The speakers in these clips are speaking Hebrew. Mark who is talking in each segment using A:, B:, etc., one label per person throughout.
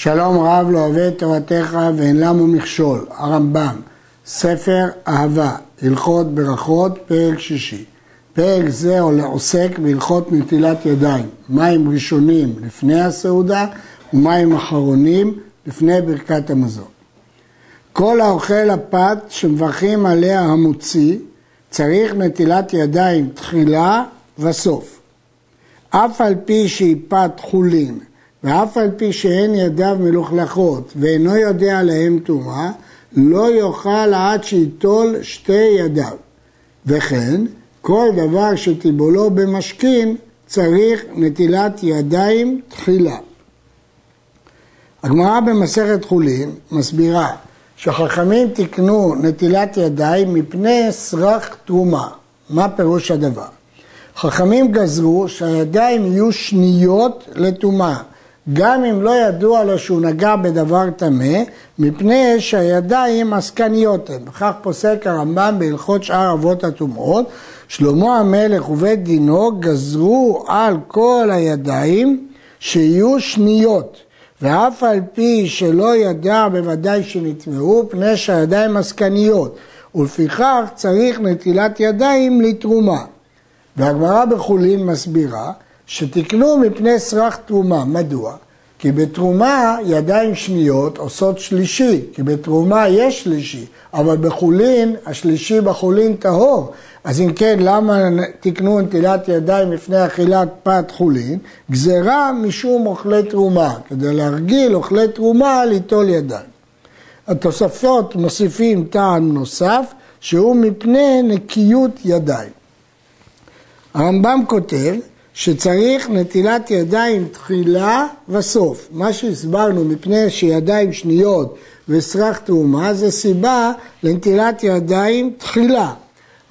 A: שלום רב לא את תורתך ואין למו מכשול, הרמב"ם, ספר אהבה, הלכות ברכות, פרק שישי. פרק זה עוסק בהלכות נטילת ידיים, מים ראשונים לפני הסעודה ומים אחרונים לפני ברכת המזון. כל האוכל הפת שמברכים עליה המוציא צריך נטילת ידיים תחילה וסוף. אף על פי שהיא פת חולין ואף על פי שאין ידיו מלוכלכות ואינו יודע להם טומאה, לא יאכל עד שיטול שתי ידיו. וכן, כל דבר שטיבולו במשכין צריך נטילת ידיים תחילה. הגמרא במסכת חולין מסבירה שחכמים תיקנו נטילת ידיים מפני סרח תרומה. מה פירוש הדבר? חכמים גזרו שהידיים יהיו שניות לטומאה, גם אם לא ידוע לו שהוא נגע בדבר טמא, מפני שהידיים עסקניות הן. בכך פוסק הרמב"ם בהלכות שאר אבות הטומאות, שלמה המלך ובית דינו גזרו על כל הידיים שיהיו שניות. ואף על פי שלא ידע בוודאי שנטמעו, פני שהידיים עסקניות, ולפיכך צריך נטילת ידיים לתרומה. והגמרא בחולין מסבירה שתקנו מפני סרח תרומה. מדוע? כי בתרומה ידיים שניות עושות שלישי, כי בתרומה יש שלישי, אבל בחולין, השלישי בחולין טהור. אז אם כן, למה תקנו נטילת ידיים לפני אכילת פת חולין? גזרה משום אוכלי תרומה, כדי להרגיל אוכלי תרומה ליטול ידיים. התוספות מוסיפים טעם נוסף, שהוא מפני נקיות ידיים. הרמב"ם כותב שצריך נטילת ידיים תחילה וסוף. מה שהסברנו מפני שידיים שניות וסרח תרומה זה סיבה לנטילת ידיים תחילה.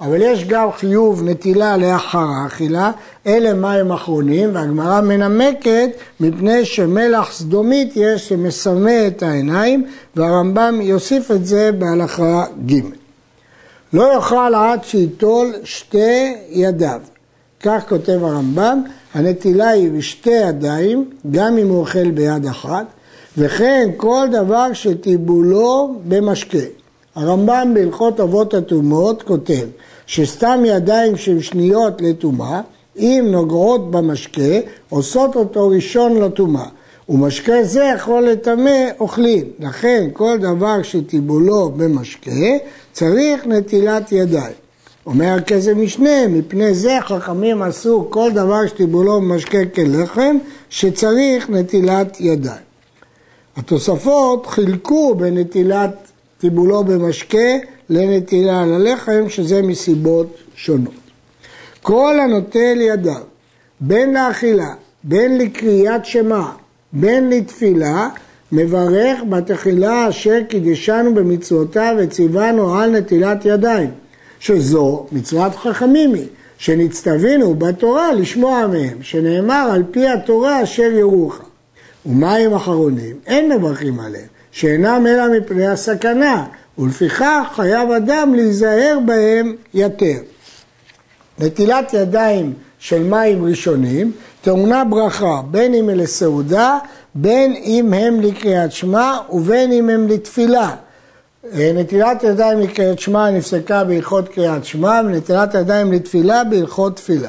A: אבל יש גם חיוב נטילה לאחר האכילה, אלה מים אחרונים, והגמרא מנמקת מפני שמלח סדומית יש שמסמא את העיניים, והרמב"ם יוסיף את זה בהלכה ג'. לא יאכל עד שיטול שתי ידיו. כך כותב הרמב"ם, הנטילה היא בשתי ידיים, גם אם הוא אוכל ביד אחת, וכן כל דבר שטיבולו במשקה. הרמב"ם בהלכות אבות הטומאות כותב שסתם ידיים שהן שניות לטומאה, אם נוגעות במשקה, עושות אותו ראשון לטומאה. ומשקה זה יכול לטמא אוכלים. לכן כל דבר שטיבולו במשקה צריך נטילת ידיים. אומר כזה משנה, מפני זה חכמים עשו כל דבר שטיבולו במשקה כלחם, שצריך נטילת ידיים. התוספות חילקו בנטילת טיבולו במשקה לנטילה על הלחם, שזה מסיבות שונות. כל הנוטל ידיו, בין לאכילה, בין לקריאת שמע, בין לתפילה, מברך בתחילה אשר קידשנו במצוותיו וציוונו על נטילת ידיים. שזו מצוות חכמים היא, שנצטווינו בתורה לשמוע מהם, שנאמר על פי התורה אשר יורוך. ומים אחרונים אין מברכים עליהם, שאינם אלא מפני הסכנה, ולפיכך חייב אדם להיזהר בהם יותר. נטילת ידיים של מים ראשונים טעונה ברכה, בין אם לסעודה, בין אם הם לקריאת שמע ובין אם הם לתפילה. אה, נטילת ידיים לקריאת שמע נפסקה בהלכות קריאת שמע, ונטילת ידיים לתפילה בהלכות תפילה.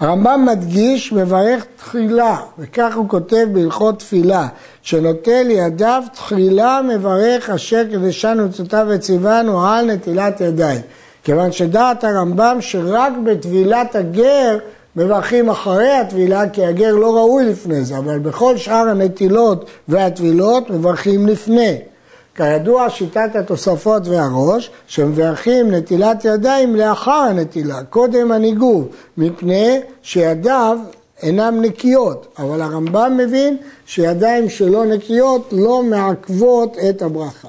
A: הרמב"ם מדגיש, מברך תחילה, וכך הוא כותב בהלכות תפילה, שנוטל ידיו תחילה מברך אשר קדשנו מצוותיו וציוונו על נטילת ידיים. כיוון שדעת הרמב"ם שרק בטבילת הגר מברכים אחרי הטבילה, כי הגר לא ראוי לפני זה, אבל בכל שאר הנטילות והטבילות מברכים לפני. כידוע שיטת התוספות והראש, שמברכים נטילת ידיים לאחר הנטילה, קודם הניגוב, מפני שידיו אינן נקיות, אבל הרמב"ם מבין שידיים שלא נקיות לא מעכבות את הברכה.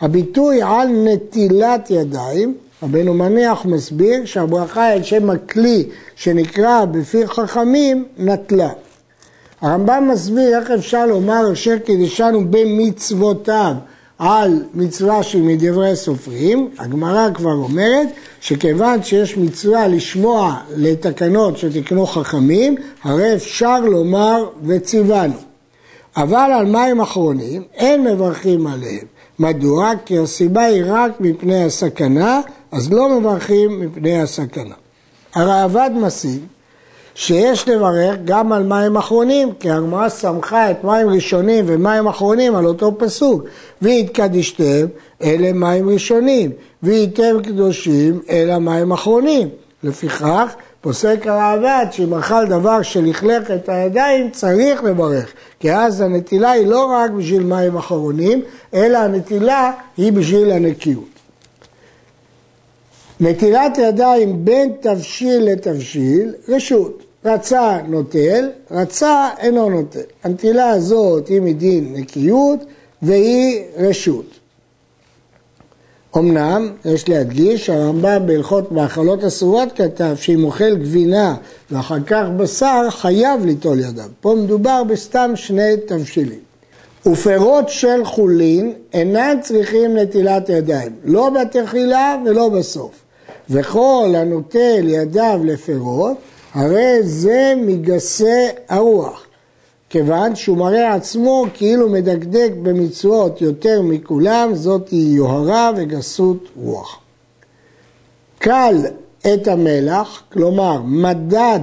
A: הביטוי על נטילת ידיים, רבנו מניח מסביר שהברכה היא על שם הכלי שנקרא בפי חכמים נטלה. הרמב"ם מסביר איך אפשר לומר אשר קידשנו במצוותיו על מצווה שהיא מדברי סופרים, הגמרא כבר אומרת שכיוון שיש מצווה לשמוע לתקנות שתקנו חכמים, הרי אפשר לומר וציוונו. אבל על מים אחרונים אין מברכים עליהם. מדוע? כי הסיבה היא רק מפני הסכנה, אז לא מברכים מפני הסכנה. הראב"ד משיג שיש לברך גם על מים אחרונים, כי הגמרא סמכה את מים ראשונים ומים אחרונים על אותו פסוק. והתקדישתם אלה מים ראשונים, והייתם קדושים אלה מים אחרונים. לפיכך פוסק הראב"ד שאם אכל דבר שלכלך את הידיים צריך לברך, כי אז הנטילה היא לא רק בשביל מים אחרונים, אלא הנטילה היא בשביל הנקיות. נטילת ידיים בין תבשיל לתבשיל, רשות. רצה נוטל, רצה אינו נוטל. הנטילה הזאת היא מדין נקיות והיא רשות. אמנם, יש להדגיש, הרמב"ם בהלכות מאכלות אסורות כתב שאם אוכל גבינה ואחר כך בשר, חייב ליטול ידיו. פה מדובר בסתם שני תבשילים. ופירות של חולין אינם צריכים נטילת ידיים, לא בתחילה ולא בסוף. וכל הנוטל ידיו לפירות, הרי זה מגסי הרוח. כיוון שהוא מראה עצמו כאילו מדקדק במצוות יותר מכולם, זאת היא יוהרה וגסות רוח. קל את המלח, כלומר מדד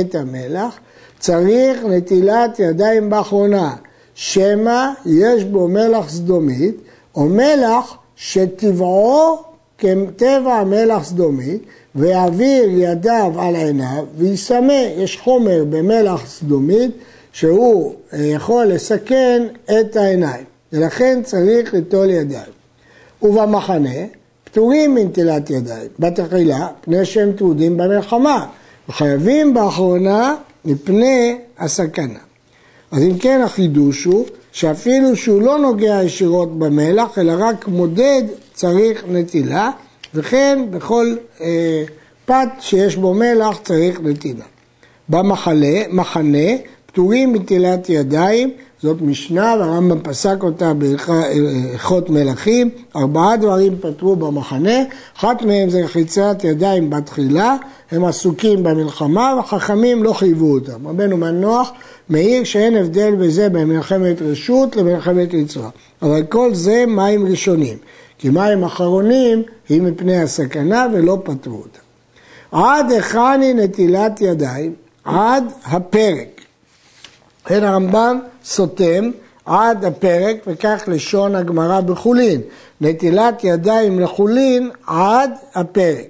A: את המלח, צריך נטילת ידיים באחרונה, שמא יש בו מלח סדומית, או מלח שטבעו כטבע מלח סדומית, ויעביר ידיו על עיניו ויסמא, יש חומר במלח סדומית שהוא אה, יכול לסכן את העיניים, ולכן צריך ליטול ידיים. ובמחנה פטורים מנטילת ידיים, בתחילה, פני שהם טרודים במלחמה, וחייבים באחרונה מפני הסכנה. אז אם כן החידוש הוא שאפילו שהוא לא נוגע ישירות במלח, אלא רק מודד, צריך נטילה, וכן בכל אה, פת שיש בו מלח צריך נטילה. במחנה, מחנה, פטורים מטילת ידיים, זאת משנה והרמב"ם פסק אותה בהלכות מלכים, ארבעה דברים פטרו במחנה, אחת מהם זה רחיצת ידיים בתחילה, הם עסוקים במלחמה וחכמים לא חייבו אותם. רבנו מנוח מעיר שאין הבדל בזה בין מלחמת רשות למלחמת יצרה, אבל כל זה מים ראשונים, כי מים אחרונים היא מפני הסכנה ולא פטרו אותם. עד היכן היא נטילת ידיים? עד הפרק. לכן הרמב"ם סותם עד הפרק, וכך לשון הגמרא בחולין. נטילת ידיים לחולין עד הפרק.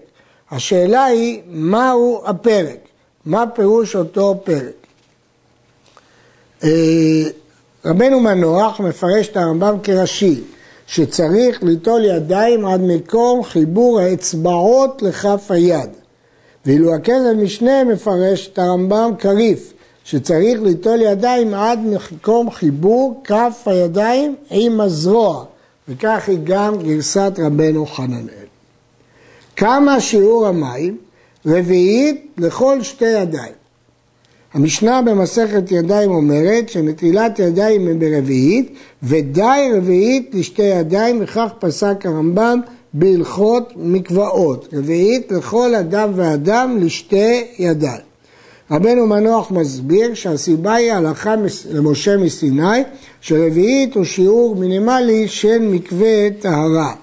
A: השאלה היא, מהו הפרק? מה פירוש אותו פרק? אה, רבנו מנוח מפרש את הרמב"ם כראשי, שצריך ליטול ידיים עד מקום חיבור האצבעות לכף היד. ואילו הכסף משנה מפרש את הרמב"ם כריף, שצריך ליטול ידיים עד מקום חיבור כף הידיים עם הזרוע, וכך היא גם גרסת רבנו חננאל. כמה שיעור המים? רביעית לכל שתי ידיים. המשנה במסכת ידיים אומרת שנטילת ידיים היא ברביעית ודי רביעית לשתי ידיים וכך פסק הרמב"ם בהלכות מקוואות. רביעית לכל אדם ואדם לשתי ידיים. רבנו מנוח מסביר שהסיבה היא הלכה למשה מסיני, שרביעית הוא שיעור מינימלי של מקווה טהרה.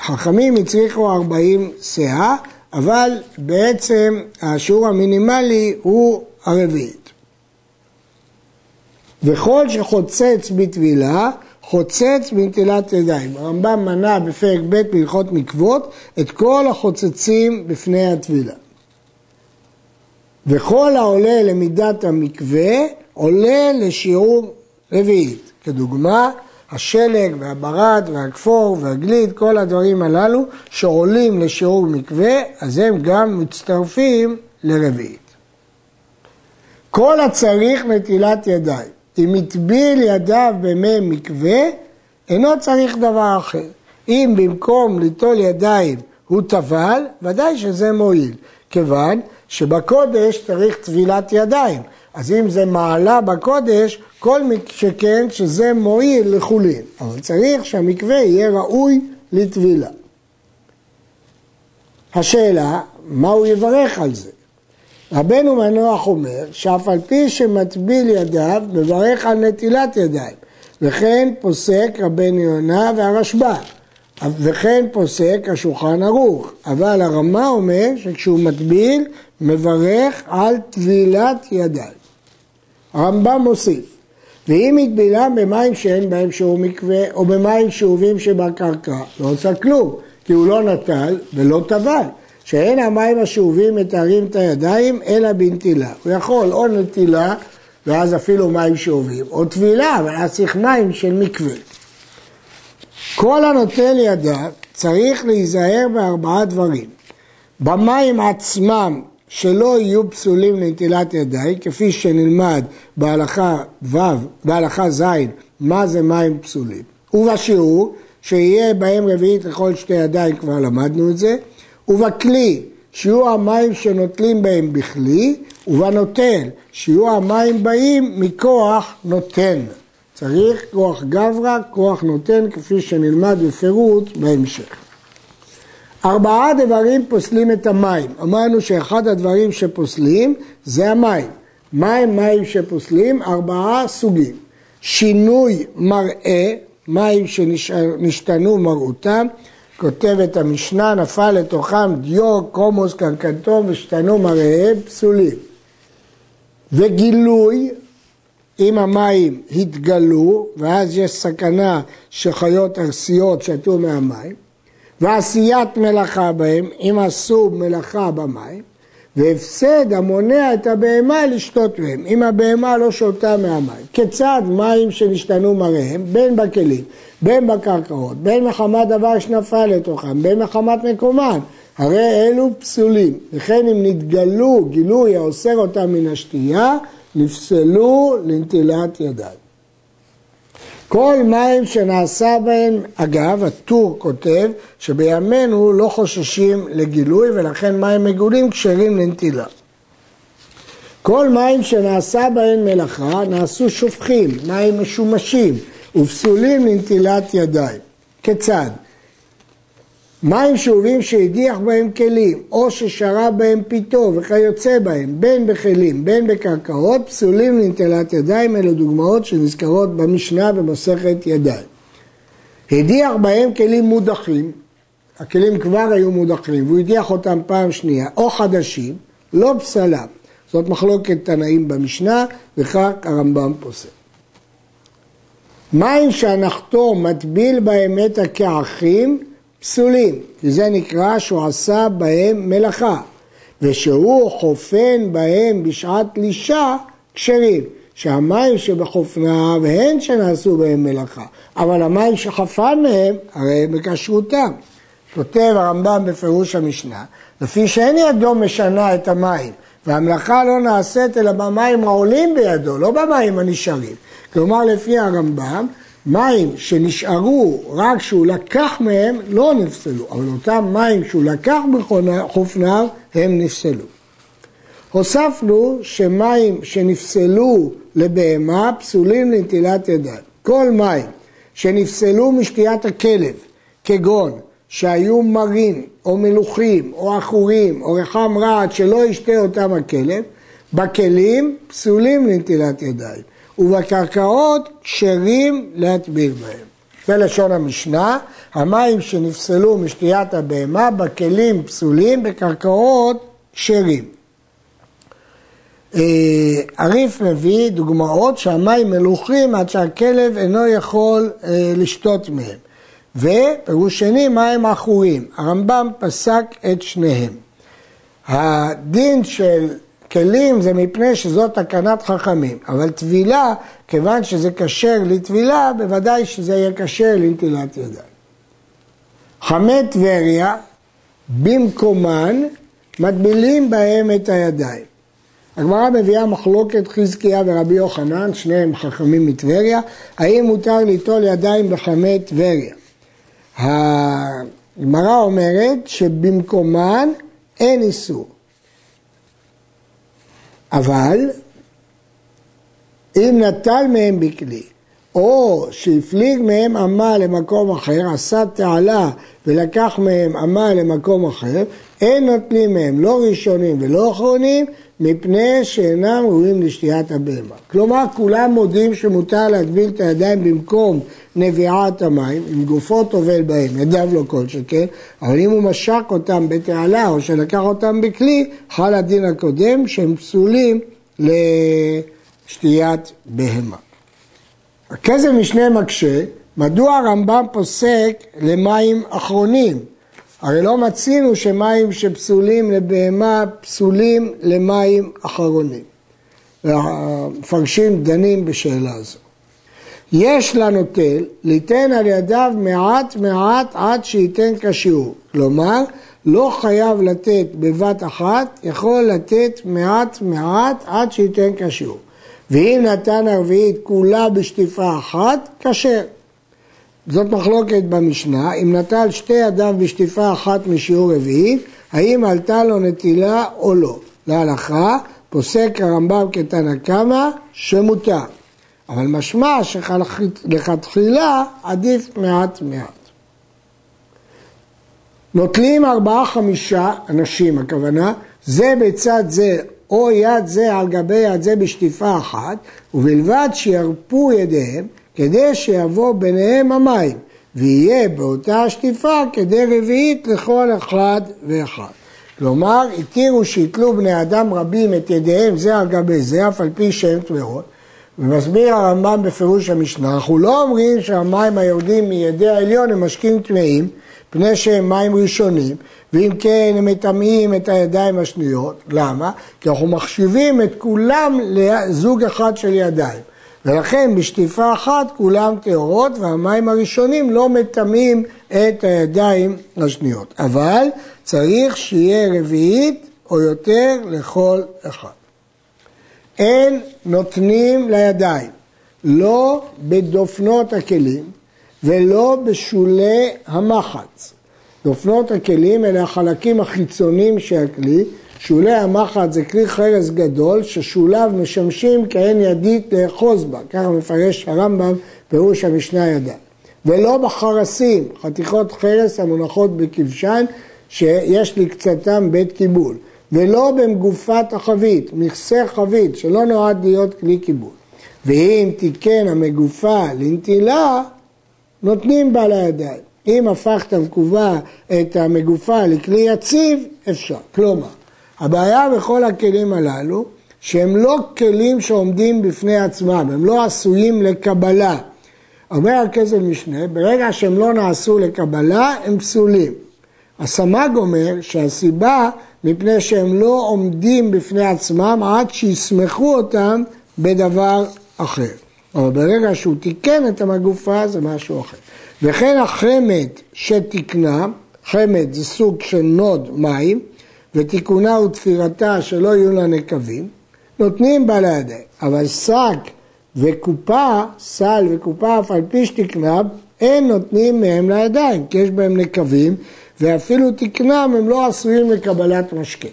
A: חכמים הצריכו 40 שאה, אבל בעצם השיעור המינימלי הוא הרביעית. וכל שחוצץ בטבילה, חוצץ בנטילת ידיים. הרמב"ם מנה בפרק ב' בהלכות מקוות את כל החוצצים בפני הטבילה. וכל העולה למידת המקווה עולה לשיעור רביעית. כדוגמה, השלג והברד והכפור והגליד, כל הדברים הללו שעולים לשיעור מקווה, אז הם גם מצטרפים לרביעית. כל הצריך נטילת ידיים, אם הטביל ידיו במי מקווה, אינו צריך דבר אחר. אם במקום ליטול ידיים הוא טבל, ודאי שזה מועיל, כיוון שבקודש צריך טבילת ידיים. אז אם זה מעלה בקודש, כל שכן שזה מועיל לחולין. אבל צריך שהמקווה יהיה ראוי לטבילה. השאלה, מה הוא יברך על זה? רבנו מנוח אומר שאף על פי שמטביל ידיו, מברך על נטילת ידיים. וכן פוסק רבנו יונה והרשב"א. וכן פוסק השולחן ערוך. אבל הרמה אומר שכשהוא מטביל, מברך על טבילת ידיים. הרמב"ם מוסיף, ואם הטבילם במים שאין בהם שיעור מקווה, או במים שאובים שבקרקע, לא עושה כלום, כי הוא לא נטל ולא טבל. שאין המים השאובים מתארים את הידיים, אלא בנטילה. הוא יכול או נטילה, ואז אפילו מים שאובים, או טבילה, אבל אז צריך מים של מקווה. כל הנוטל ידיו צריך להיזהר בארבעה דברים. במים עצמם שלא יהיו פסולים לנטילת ידיים, כפי שנלמד בהלכה ו', בהלכה ז', מה זה מים פסולים. ובשיעור, שיהיה בהם רביעית לכל שתי ידיים, כבר למדנו את זה, ובכלי, שיהיו המים שנוטלים בהם בכלי, ובנוטל, שיהיו המים באים מכוח נותן. צריך כוח גברא, כוח נותן, כפי שנלמד בפירוט בהמשך. ארבעה דברים פוסלים את המים. אמרנו שאחד הדברים שפוסלים זה המים. מים מים שפוסלים? ארבעה סוגים. שינוי מראה, מים שנשתנו מראותם, כותבת המשנה, נפל לתוכם דיו, קומוס, קנקנטום ושתנו מראיהם פסולים. וגילוי, אם המים התגלו, ואז יש סכנה שחיות ארסיות שתו מהמים, ועשיית מלאכה בהם, אם עשו מלאכה במים, והפסד המונע את הבהמה לשתות מהם, אם הבהמה לא שותה מהמים. כיצד מים שנשתנו מראיהם, בין בכלים, בין בקרקעות, בין מחמת דבר שנפל לתוכם, בין מחמת מקומן, הרי אלו פסולים. וכן אם נתגלו גילוי האוסר אותם מן השתייה, נפסלו לנטילת ידיים. כל מים שנעשה בהם, אגב, הטור כותב שבימינו לא חוששים לגילוי ולכן מים מגולים כשרים לנטילה. כל מים שנעשה בהם מלאכה נעשו שופכים, מים משומשים ופסולים לנטילת ידיים. כיצד? מים שאובים שהדיח בהם כלים, או ששרה בהם פיתו וכיוצא בהם, בין בכלים, בין בקרקעות, פסולים לנטילת ידיים, אלו דוגמאות שנזכרות במשנה במסכת ידיים. הדיח בהם כלים מודחים, הכלים כבר היו מודחים, והוא הדיח אותם פעם שנייה, או חדשים, לא פסלם. זאת מחלוקת תנאים במשנה, וכך הרמב"ם פוסק. מים שהנחתו מטביל בהם את הכעכים, פסולים, כי זה נקרא שהוא עשה בהם מלאכה, ושהוא חופן בהם בשעת לישה כשרים, שהמים שבחופניו הן שנעשו בהם מלאכה, אבל המים שחפן מהם הרי הם בכשרותם. כותב הרמב"ם בפירוש המשנה, לפי שאין ידו משנה את המים, והמלאכה לא נעשית אלא במים העולים בידו, לא במים הנשארים. כלומר, לפי הרמב"ם, מים שנשארו רק שהוא לקח מהם לא נפסלו, אבל אותם מים שהוא לקח בחופניו הם נפסלו. הוספנו שמים שנפסלו לבהמה פסולים לנטילת ידיים. כל מים שנפסלו משתיית הכלב, כגון שהיו מרים או מלוכים או עכורים או רחם רעד שלא ישתה אותם הכלב, בכלים פסולים לנטילת ידיים. ובקרקעות כשרים להטביל בהם. זה לשון המשנה, המים שנפסלו משתיית הבהמה בכלים פסולים, בקרקעות כשרים. אה, הריף מביא דוגמאות שהמים מלוכים עד שהכלב אינו יכול אה, לשתות מהם. ופירוש שני, מים עכורים. הרמב"ם פסק את שניהם. הדין של כלים זה מפני שזאת תקנת חכמים, אבל טבילה, כיוון שזה כשר לטבילה, בוודאי שזה יהיה כשר לנטילת ידיים. חמי טבריה, במקומן, מטבילים בהם את הידיים. הגמרא מביאה מחלוקת חזקיה ורבי יוחנן, שניהם חכמים מטבריה, האם מותר ליטול ידיים בחמי טבריה. הגמרא אומרת שבמקומן אין איסור. אבל אם נטל מהם בכלי, או שהפליג מהם אמה למקום אחר, עשה תעלה ולקח מהם אמה למקום אחר, אין נוטלים מהם לא ראשונים ולא אחרונים, מפני שאינם ראויים לשתיית הבהמה. כלומר, כולם מודים שמותר להטביל את הידיים במקום נביעת המים, אם גופו טובל בהם, ידיו לא כל שכן, אבל אם הוא משק אותם בתעלה או שלקח אותם בכלי, חל הדין הקודם שהם פסולים לשתיית בהמה. הכסף משנה מקשה, מדוע הרמב"ם פוסק למים אחרונים? הרי לא מצינו שמים שפסולים לבהמה פסולים למים אחרונים. והמפרשים דנים בשאלה הזו. יש לנוטל ליתן על ידיו מעט מעט עד שייתן כשיעור. כלומר, לא חייב לתת בבת אחת, יכול לתת מעט מעט עד שייתן כשיעור. ואם נתן הרביעית כולה בשטיפה אחת, כשר. זאת מחלוקת במשנה, אם נטל שתי ידיו בשטיפה אחת משיעור רביעית, האם עלתה לו נטילה או לא. להלכה, פוסק הרמב"ם כתנא קמא, שמותר. אבל משמע שלכתחילה עדיף מעט מעט. נוטלים ארבעה חמישה אנשים, הכוונה, זה בצד זה או יד זה על גבי יד זה בשטיפה אחת, ובלבד שירפו ידיהם כדי שיבוא ביניהם המים, ויהיה באותה שטיפה כדי רביעית לכל אחד ואחד. כלומר, התירו שיתלו בני אדם רבים את ידיהם זה על גבי זה, אף על פי שהם טמאות, ומסביר הרמב"ם בפירוש המשנה, אנחנו לא אומרים שהמים היורדים מידי העליון הם משקים טמאים, פני שהם מים ראשונים, ואם כן הם מטמאים את הידיים השניות, למה? כי אנחנו מחשיבים את כולם לזוג אחד של ידיים. ולכן בשטיפה אחת כולם טהורות והמים הראשונים לא מטמאים את הידיים השניות. אבל צריך שיהיה רביעית או יותר לכל אחד. אין נותנים לידיים, לא בדופנות הכלים ולא בשולי המחץ. דופנות הכלים אלה החלקים החיצוניים של הכלי, שולי המחט זה כלי חרס גדול ששוליו משמשים כעין ידית לאחוז בה, ככה מפרש הרמב"ם פירוש המשנה ידע. ולא בחרסים, חתיכות חרס המונחות בכבשן שיש לקצתם בית קיבול. ולא במגופת החבית, מכסה חבית שלא נועד להיות כלי קיבול. ואם תיקן המגופה לנטילה, נותנים בה לידיים. אם הפכת מקובה את המגופה לכלי יציב, אפשר. כלומר, הבעיה בכל הכלים הללו, שהם לא כלים שעומדים בפני עצמם, הם לא עשויים לקבלה. אומר הכסף משנה, ברגע שהם לא נעשו לקבלה, הם פסולים. הסמ"ג אומר שהסיבה מפני שהם לא עומדים בפני עצמם עד שיסמכו אותם בדבר אחר. אבל ברגע שהוא תיקן את המגופה זה משהו אחר. וכן החמד שתיקנה, חמד זה סוג של נוד מים, ותיקונה ותפירתה שלא יהיו לה נקבים, נותנים בה לידיים. אבל שק וקופה, סל וקופה, אף על פי שתקנם, אין נותנים מהם לידיים, כי יש בהם נקבים, ואפילו תקנם הם לא עשויים לקבלת משקה.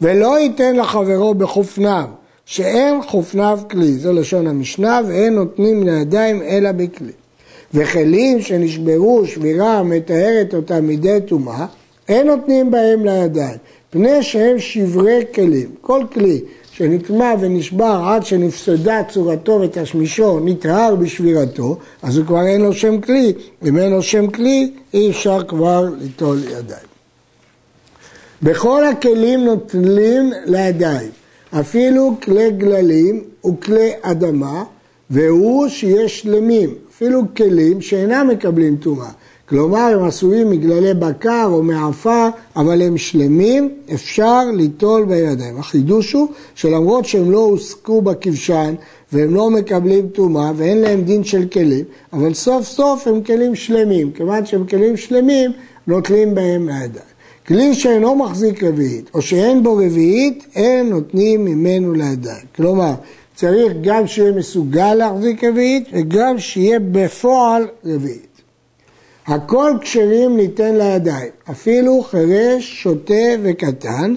A: ולא ייתן לחברו בחופניו, שאין חופניו כלי, זו לשון המשנה, ואין נותנים לידיים אלא בכלי. וכלים שנשברו שבירה המטהרת אותם מידי טומאה, אין נותנים בהם לידיים, פני שהם שברי כלים. כל כלי שנטמע ונשבר עד שנפסדה צורתו ותשמישו, נטהר בשבירתו, אז הוא כבר אין לו שם כלי. אם אין לו שם כלי, אי אפשר כבר ליטול ידיים. בכל הכלים נוטלים לידיים, אפילו כלי גללים וכלי אדמה, והוא שיש שלמים, אפילו כלים שאינם מקבלים טומאה. כלומר, הם עשויים מגללי בקר או מעפר, אבל הם שלמים, אפשר ליטול בידיים. החידוש הוא שלמרות שהם לא הוסקו בכבשן והם לא מקבלים טומאה ואין להם דין של כלים, אבל סוף סוף הם כלים שלמים. כיוון שהם כלים שלמים, נוטלים בהם מהידיים. כלי שאינו מחזיק רביעית, או שאין בו רביעית, אין נותנים ממנו לידיים. כלומר, צריך גם שיהיה מסוגל להחזיק רביעית וגם שיהיה בפועל רביעית. הכל כשרים ניתן לידיים, אפילו חירש, שוטה וקטן,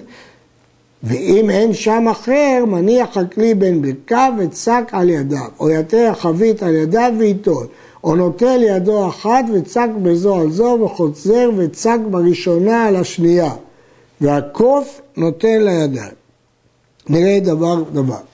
A: ואם אין שם אחר, מניח הכלי בין ברכיו וצק על ידיו, או יתה החבית על ידיו וייטול, או נוטל ידו אחת וצק בזו על זו, וחוזר וצק בראשונה על השנייה, והקוף נותן לידיים. נראה דבר דבר.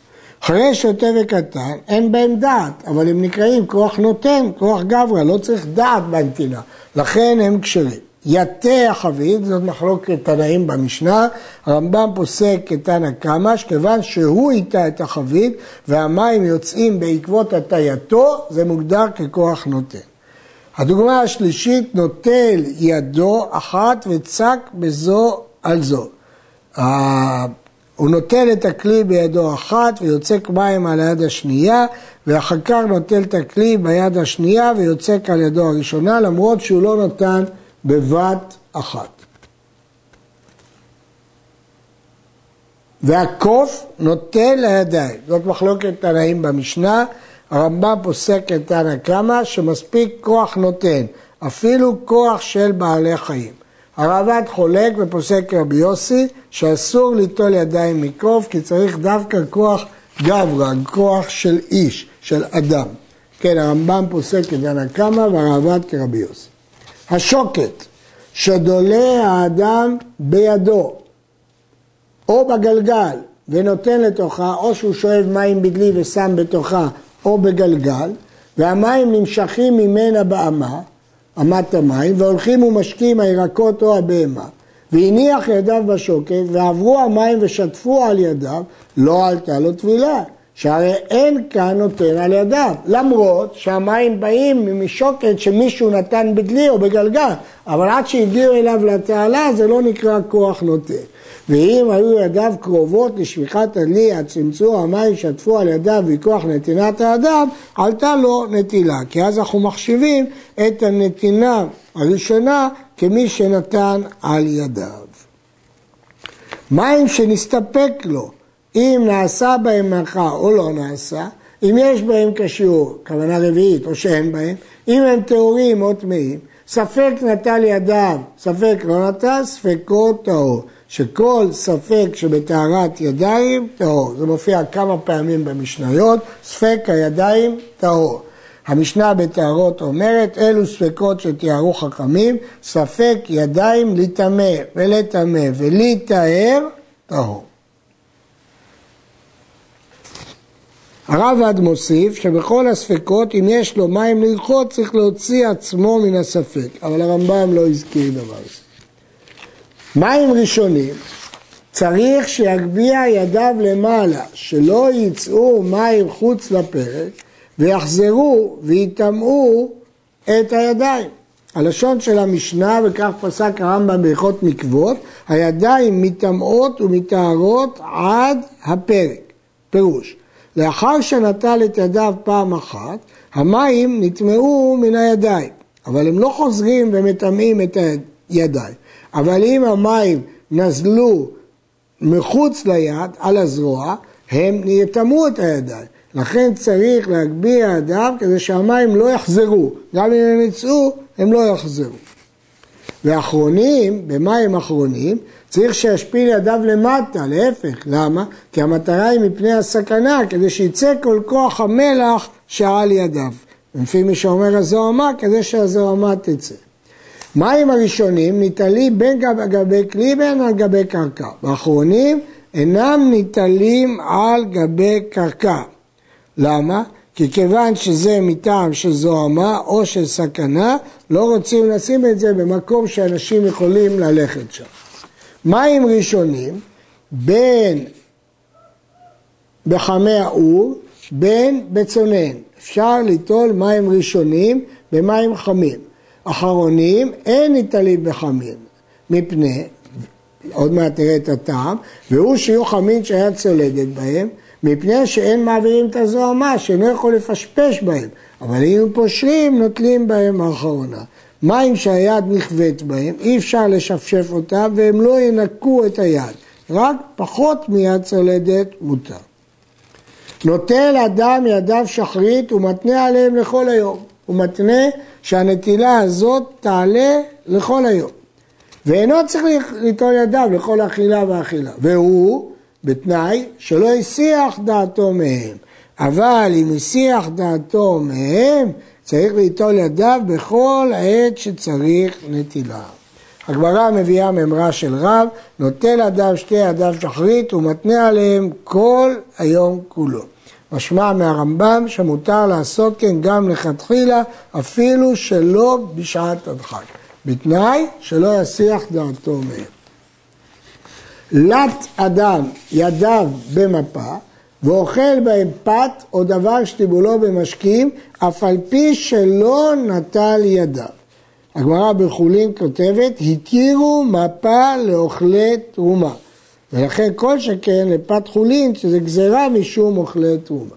A: אחרי שוטה וקטן, אין בהם דעת, אבל הם נקראים כוח נותן, כוח גברא, לא צריך דעת בנתינה, לכן הם כשרים. יתה החבית, זאת מחלוקת תנאים במשנה, הרמב"ם פוסק כתנא קמא, שכיוון שהוא יטה את החבית והמים יוצאים בעקבות הטייתו, זה מוגדר ככוח נותן. הדוגמה השלישית, נוטל ידו אחת וצק בזו על זו. הוא נוטל את הכלי בידו אחת ויוצק מים על היד השנייה ואחר כך נוטל את הכלי ביד השנייה ויוצק על ידו הראשונה למרות שהוא לא נתן בבת אחת. והקוף נוטל לידיים. זאת מחלוקת תנאים במשנה. הרמב"ם פוסק את תנא קמא שמספיק כוח נותן, אפילו כוח של בעלי חיים. הרעב"ד חולק ופוסק רבי יוסי שאסור ליטול ידיים מקוף כי צריך דווקא כוח גברא, כוח של איש, של אדם. כן, הרמב"ם פוסק כדנא קמא והרעב"ד כרבי יוסי. השוקת שדולה האדם בידו או בגלגל ונותן לתוכה, או שהוא שואב מים בדלי ושם בתוכה, או בגלגל, והמים נמשכים ממנה באמה, אמת המים, והולכים ומשקים הירקות או הבהמה, והניח ידיו בשוקת, ועברו המים ושטפו על ידיו, לא עלתה לו טבילה. שהרי אין כאן נותן על ידיו, למרות שהמים באים משוקת שמישהו נתן בדלי או בגלגל, אבל עד שהגיעו אליו לתעלה זה לא נקרא כוח נותן. ואם היו ידיו קרובות לשפיכת הדלי עד צמצום המים שטפו על ידיו מכוח נתינת האדם, עלתה לו נטילה. כי אז אנחנו מחשיבים את הנתינה הראשונה כמי שנתן על ידיו. מים שנסתפק לו אם נעשה בהם מלאכה או לא נעשה, אם יש בהם כשיעור, כוונה רביעית, או שאין בהם, אם הם טהורים או טמאים, ספק נטל ידיו, ספק לא נטל, ספקו טהור. שכל ספק שבטהרת ידיים טהור. זה מופיע כמה פעמים במשניות, ספק הידיים טהור. המשנה בטהרות אומרת, אלו ספקות שתיארו חכמים, ספק ידיים לטמא ולטמא ולהיטהר טהור. הרב עד מוסיף שבכל הספקות, אם יש לו מים ללחוץ, צריך להוציא עצמו מן הספק, אבל הרמב"ם לא הזכיר דבר זה. מים ראשונים, צריך שיגביה ידיו למעלה, שלא יצאו מים חוץ לפרק, ויחזרו ויטמאו את הידיים. הלשון של המשנה, וכך פסק הרמב"ם בהלכות מקוות, הידיים מטמאות ומטהרות עד הפרק. פירוש, לאחר שנטל את ידיו פעם אחת, המים נטמעו מן הידיים, אבל הם לא חוזרים ומטמאים את הידיים. אבל אם המים נזלו מחוץ ליד, על הזרוע, הם יטמאו את הידיים. לכן צריך להגביה ידיו כדי שהמים לא יחזרו. גם אם הם יצאו, הם לא יחזרו. ואחרונים, במים אחרונים, צריך שישפיל ידיו למטה, להפך. למה? כי המטרה היא מפני הסכנה, כדי שיצא כל כוח המלח שעל ידיו. לפי מי שאומר הזוהמה, כדי שהזוהמה תצא. מים הראשונים ניטלים בין גבי כלי בין על גבי קרקע, ואחרונים אינם ניטלים על גבי קרקע. למה? כי כיוון שזה מטעם של זוהמה או של סכנה, לא רוצים לשים את זה במקום שאנשים יכולים ללכת שם. מים ראשונים בין בחמי האור, בין בצונן. אפשר ליטול מים ראשונים במים חמים. אחרונים אין ניטלים בחמין, מפני, עוד מעט תראה את הטעם, והוא שיהיו חמין שהיה צולדת בהם, מפני שאין מעבירים את הזוהמה, שאינו יכול לפשפש בהם, אבל אם פושרים, נוטלים בהם האחרונה. מים שהיד נכווית בהם, אי אפשר לשפשף אותם והם לא ינקו את היד, רק פחות מיד צולדת מותר. נוטל אדם ידיו שחרית ומתנה עליהם לכל היום. הוא מתנה שהנטילה הזאת תעלה לכל היום. ואינו צריך ליטול ידיו לכל אכילה ואכילה. והוא בתנאי שלא הסיח דעתו מהם. אבל אם הסיח דעתו מהם, צריך ליטול ידיו בכל עת שצריך נטילה. הגמרא מביאה ממרה של רב, נוטל אדם שתי ידיו שחרית ומתנה עליהם כל היום כולו. משמע מהרמב"ם שמותר לעשות כן גם לכתחילה, אפילו שלא בשעת הדחק, בתנאי שלא יסיח דעתו מהם. לט אדם ידיו במפה ואוכל בהם פת או דבר שטיבולו במשקים, אף על פי שלא נטל ידיו. הגמרא בחולין כותבת, התירו מפה לאוכלי תרומה. ולכן כל שכן לפת חולין, שזה גזירה משום אוכלי תרומה.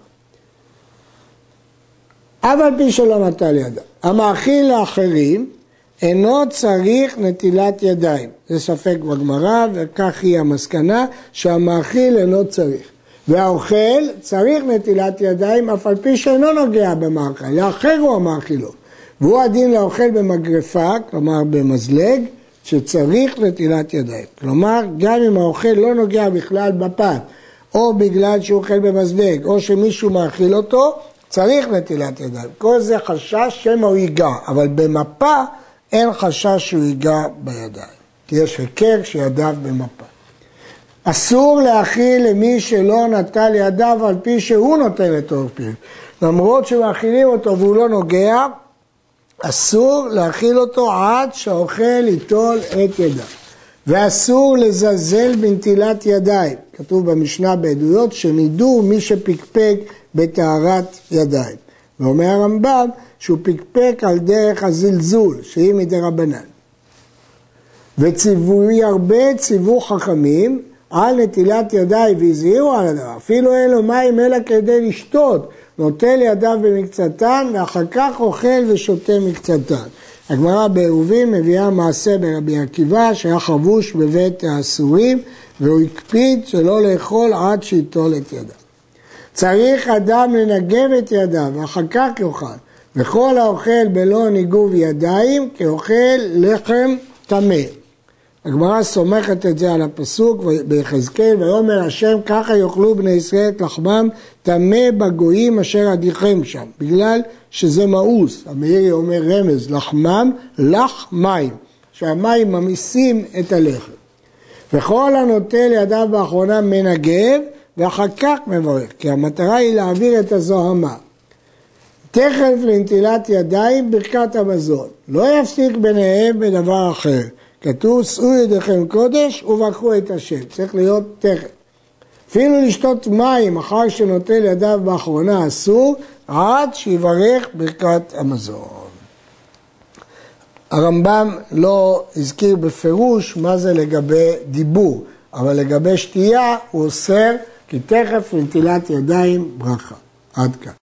A: אף על פי שלא נטל ידיו. המאכיל לאחרים אינו צריך נטילת ידיים. זה ספק בגמרא, וכך היא המסקנה, שהמאכיל אינו צריך. והאוכל צריך נטילת ידיים אף על פי שאינו נוגע במאכל, לאחר הוא המאכילו. והוא הדין לאוכל במגרפה, כלומר במזלג, שצריך נטילת ידיים. כלומר, גם אם האוכל לא נוגע בכלל בפת, או בגלל שהוא אוכל במזלג, או שמישהו מאכיל אותו, צריך נטילת ידיים. כל זה חשש שמא הוא ייגע, אבל במפה אין חשש שהוא ייגע בידיים. כי יש היכר שידיו במפה. אסור להאכיל למי שלא נטל ידיו על פי שהוא נותן את אור פיו. למרות שמאכילים אותו והוא לא נוגע, אסור להאכיל אותו עד שהאוכל ייטול את ידיו. ואסור לזלזל בנטילת ידיים. כתוב במשנה בעדויות שנידו מי שפקפק בטהרת ידיים. ואומר הרמב"ם שהוא פקפק על דרך הזלזול, שהיא מדי רבנן. וציווי הרבה ציוו חכמים על נטילת ידיים והזהירו על הדבר, אפילו אין לו מים אלא כדי לשתות, נוטל ידיו במקצתן ואחר כך אוכל ושותה מקצתן. הגמרא בעירובין מביאה מעשה ברבי עקיבא שהיה חבוש בבית האסורים והוא הקפיד שלא לאכול עד שיטול את ידיו. צריך אדם לנגב את ידיו ואחר כך יאכל וכל האוכל בלא ניגוב ידיים כאוכל לחם טמא. הגמרא סומכת את זה על הפסוק ביחזקאל, ויאמר השם ככה יאכלו בני ישראל את לחמם טמא בגויים אשר אדיכם שם, בגלל שזה מאוס, המאירי אומר רמז, לחמם לח מים, שהמים ממיסים את הלחם. וכל הנוטל ידיו באחרונה מנגב ואחר כך מברך, כי המטרה היא להעביר את הזוהמה. תכף לנטילת ידיים ברכת המזון, לא יפסיק ביניהם בדבר אחר. כתוב, שאו ידיכם קודש ובקרו את השם. צריך להיות תכף. אפילו לשתות מים אחר שנוטל ידיו באחרונה אסור, עד שיברך ברכת המזון. הרמב"ם לא הזכיר בפירוש מה זה לגבי דיבור, אבל לגבי שתייה הוא אוסר כי תכף לנטילת ידיים ברכה. עד כאן.